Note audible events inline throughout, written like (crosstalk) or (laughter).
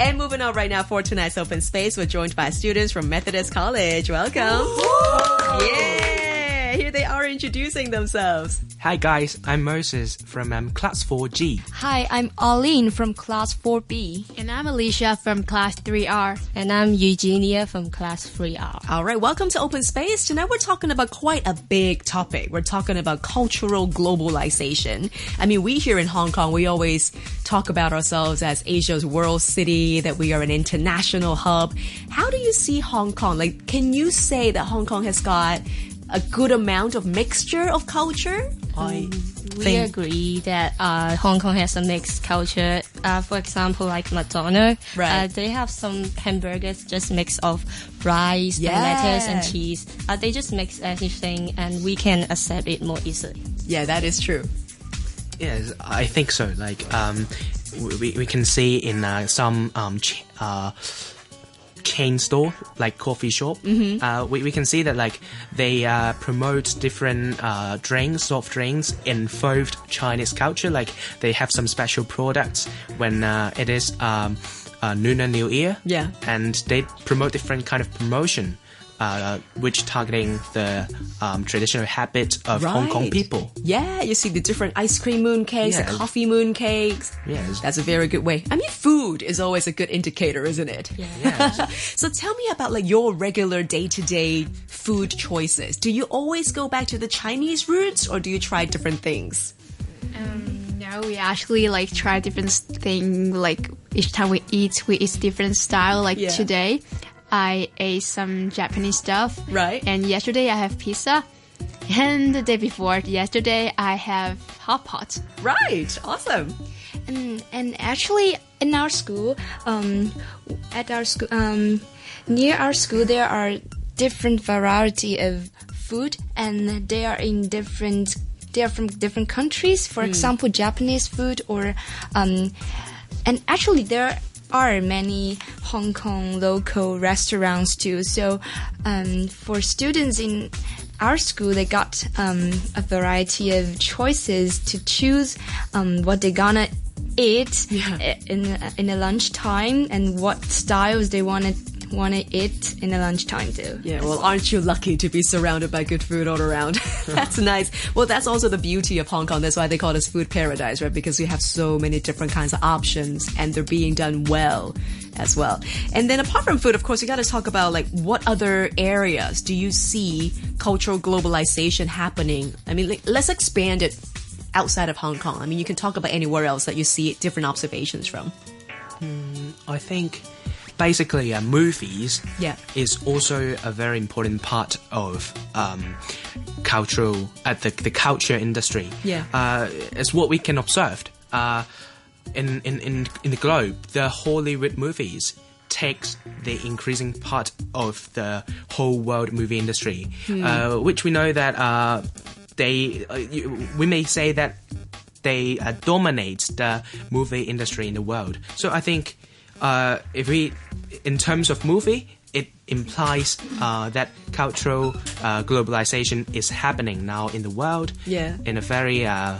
And moving on right now for tonight's open space, we're joined by students from Methodist College. Welcome. Yeah, here they are introducing themselves. Hi guys, I'm Moses from um, class 4G. Hi, I'm Arlene from class 4B. And I'm Alicia from class 3R. And I'm Eugenia from class 3R. All right, welcome to Open Space. Tonight we're talking about quite a big topic. We're talking about cultural globalization. I mean, we here in Hong Kong, we always talk about ourselves as Asia's world city, that we are an international hub. How do you see Hong Kong? Like, can you say that Hong Kong has got a good amount of mixture of culture? I We think agree that uh, Hong Kong has a mixed culture. Uh, for example, like McDonald's, Right. uh, they have some hamburgers just mix of rice Yeah. and lettuce and cheese. Uh, they just mix everything, and we can accept it more easily. Yeah, that is true. yes, I think so. Like um, we we can see in uh, some um ch- uh chain store like coffee shop Mm-hmm. uh, we, we can see that like they uh, promote different uh, drinks soft drinks involved chinese culture like they have some special products when uh, it is um, uh, lunar new year Yeah. and they promote different kind of promotion uh, which targeting the um, traditional habit of hong kong people Yeah, you see the different ice cream moon cakes, the coffee moon cakes. Yes. That's a very good way. I mean, food is always a good indicator, isn't it? Yeah. (laughs) so tell me about like your regular day to day food choices. Do you always go back to the Chinese roots or do you try different things? Um, no, we actually like try different thing. Like each time we eat, we eat different style. Like Yeah. today, I ate some Japanese stuff. Right. And yesterday I have pizza. And the day before yesterday I have hot pot. Right. Awesome. And, and actually, in our school, um, at our school, um, near our school, there are different variety of food, and they are in different. They are from different countries. For example, Japanese food, or, um, and actually there are many Hong Kong local restaurants too. So, um, for students in our school, they got um, a variety of choices to choose um, what they're gonna eat Yeah. in in the lunchtime and what styles they wanna wanna eat in the lunchtime too. Yeah, well, aren't you lucky to be surrounded by good food all around? (laughs) that's nice. Well, that's also the beauty of Hong Kong. That's why they call us food paradise, right? Because we have so many different kinds of options and they're being done well as well. And then apart from food, of course, we got to talk about like what other areas do you see cultural globalization happening? I mean, like, let's expand it outside of Hong Kong. I mean, you can talk about anywhere else that you see different observations from. Hmm, I think basically uh, movies Yeah. is also a very important part of um, cultural uh, the, the culture industry. Yeah. uh, it's what we can observe uh, in, in in in the globe. The Hollywood movies takes the increasing part of the whole world movie industry, uh, which we know that uh, they uh, you, we may say that they uh, dominate the movie industry in the world. So I think uh, if we, in terms of movie, it implies uh, that cultural uh, globalization is happening now in the world. Yeah. In a very, uh,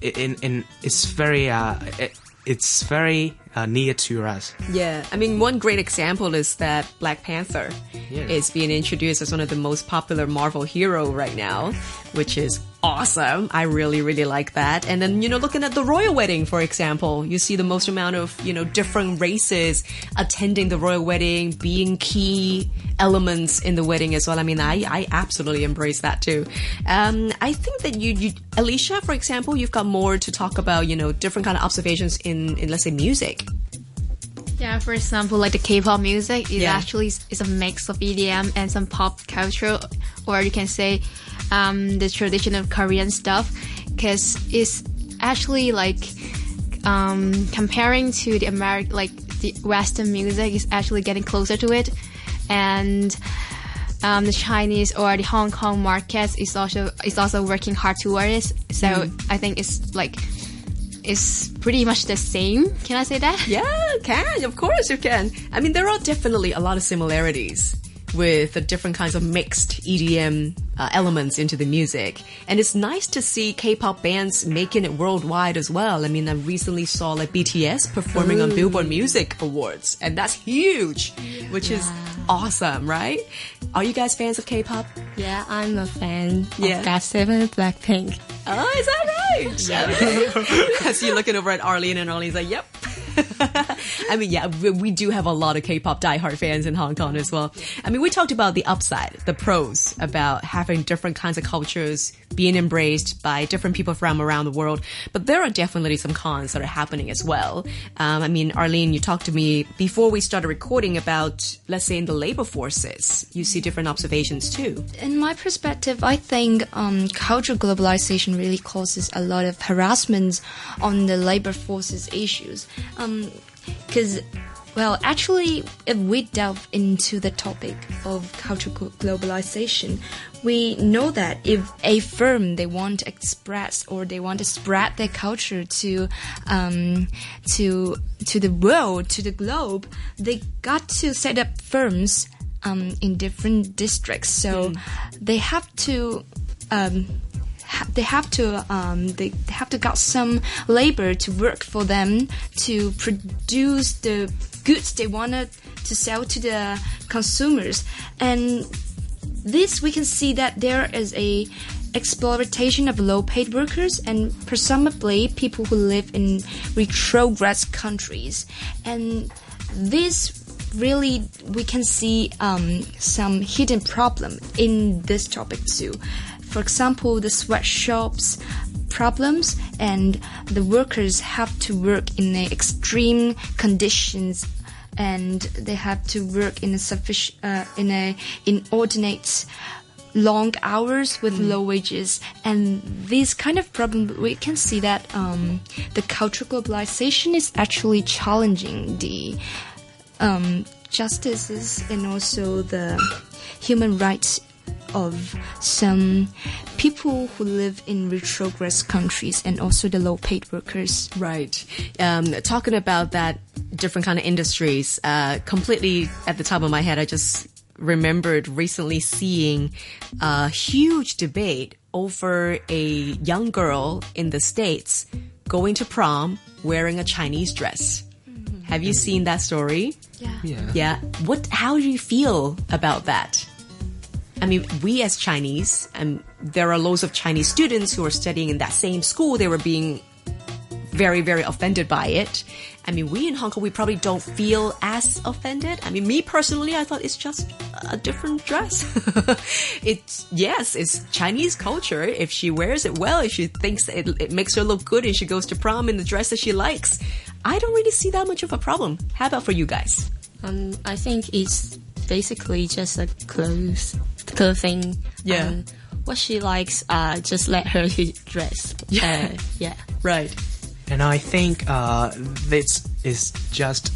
in in it's very uh, it, it's very uh, near to us. Yeah, I mean, one great example is that Black Panther Yeah. is being introduced as one of the most popular Marvel hero right now, which is awesome. I really, really like that. And then, you know, looking at the royal wedding, for example, you see the most amount of, you know, different races attending the royal wedding, being key elements in the wedding as well. I mean, I, I absolutely embrace that too. Um, I think that you, you, Alicia, for example, you've got more to talk about, you know, different kind of observations in, in let's say, music. Yeah, for example, like the K-pop music is Yeah. actually is a mix of EDM and some pop culture, or you can say um, the traditional Korean stuff, because it's actually like um, comparing to the American, like the Western music, is actually getting closer to it, and um, the Chinese or the Hong Kong markets is also is also working hard towards it. So I think it's like it's pretty much the same. Can I say that? Yeah, can. Of course you can. I mean, there are definitely a lot of similarities with the different kinds of mixed EDM uh, elements into the music. And it's nice to see K-pop bands making it worldwide as well. I mean, I recently saw like BTS performing on Billboard Music Awards, and that's huge, which is awesome, right? Are you guys fans of K-pop? Yeah, I'm a fan Yeah. of GOT7 and Blackpink. Oh, is that right? Yeah. so you're looking over at Arlene, and Arlene's like, "Yep." (laughs) I mean, yeah, we, do have a lot of K-pop diehard fans in Hong Kong as well. I mean, we talked about the upside, the pros about having different kinds of cultures being embraced by different people from around the world. But there are definitely some cons that are happening as well. Um, I mean, Arlene, you talked to me before we started recording about, let's say, in the labor forces. You see different observations too. In my perspective, I think um, cultural globalization really causes a lot of harassment on the labor forces issues. Because, well, actually, if we delve into the topic of cultural globalization, we know that if a firm they want to express or they want to spread their culture to um, to to the world, to the globe, they got to set up firms um, in different districts. So they have to. Um, they have to um, they have to got some labor to work for them to produce the goods they wanted to sell to the consumers. And this we can see that there is a exploitation of low paid workers and presumably people who live in retrogress countries. And this really we can see um, some hidden problem in this topic too for example the sweatshops problems and the workers have to work in the extreme conditions and they have to work in a sufficient uh, in a inordinate long hours with low wages. And these kind of problem we can see that um, the cultural globalization is actually challenging the um, justices and also the human rights of some people who live in retrogress countries and also the low paid workers. Right. Um, talking about that different kind of industries, uh, completely at the top of my head, I just remembered recently seeing a huge debate over a young girl in the States going to prom wearing a Chinese dress. Have you seen that story? Yeah. Yeah. Yeah. What? How do you feel about that? I mean, we as Chinese, and there are loads of Chinese students who are studying in that same school. They were being very, very offended by it. I mean, we in Hong Kong, we probably don't feel as offended. I mean, me personally, I thought it's just a different dress. (laughs) it's, yes, it's Chinese culture. If she wears it well, if she thinks it, it makes her look good and she goes to prom in the dress that she likes, I don't really see that much of a problem. How about for you guys? Um, I think it's basically just a clothes clothing. Yeah. Um, what she likes, uh, just let her (laughs) dress. Yeah. Uh, yeah. Right. And I think uh, this is just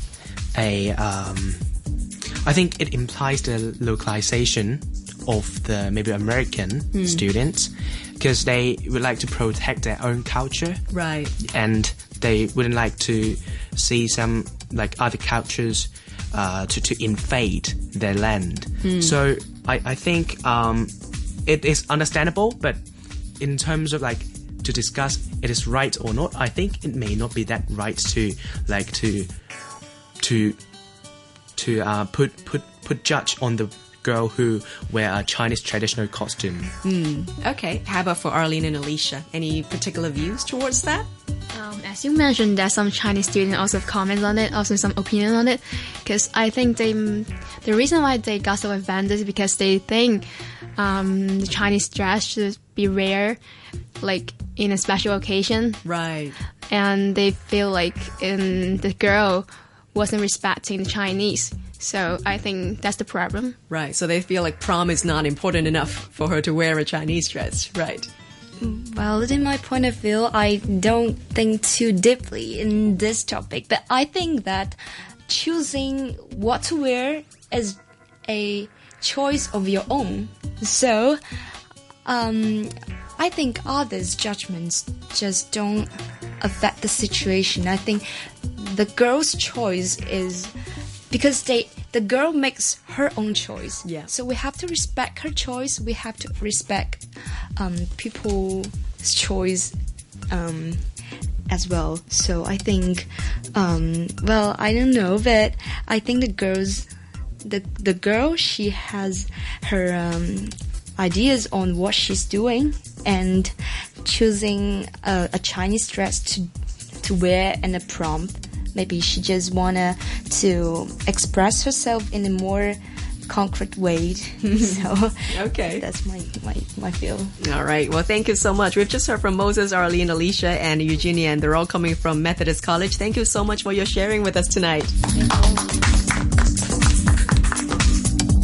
a. Um, I think it implies the localization of the maybe American students because they would like to protect their own culture Right. and they wouldn't like to see some like other cultures uh, to to invade their land. So I I think um, it is understandable, but in terms of like to discuss it is right or not, I think it may not be that right to like to to to uh, put put put judge on the girl who wear a Chinese traditional costume. Okay. How about for Arlene and Alicia? Any particular views towards that? Um, as you mentioned, there's some Chinese students also have comments on it, also some opinion on it, because I think they, the reason why they got so offended is because they think um, the Chinese dress should be rare, like in a special occasion, Right. and they feel like um, the girl wasn't respecting the Chinese. So I think that's the problem. Right. So they feel like prom is not important enough for her to wear a Chinese dress. Right. Well, in my point of view, I don't think too deeply in this topic, but I think that choosing what to wear is a choice of your own. So, um, I think others' judgments just don't affect the situation. I think the girl's choice is because they the girl makes her own choice. Yeah. So we have to respect her choice. We have to respect um, people's choice um, as well. So I think, um, well, I don't know, but I think the girls, the the girl, she has her um, ideas on what she's doing and choosing a, a Chinese dress to to wear in a prom. Maybe she just wanna to express herself in a more concrete way. (laughs) so Okay. that's my my my feel. All right. Well, thank you so much. We've just heard from Moses, Arlene, Alicia, and Eugenia, and they're all coming from Methodist College. Thank you so much for your sharing with us tonight.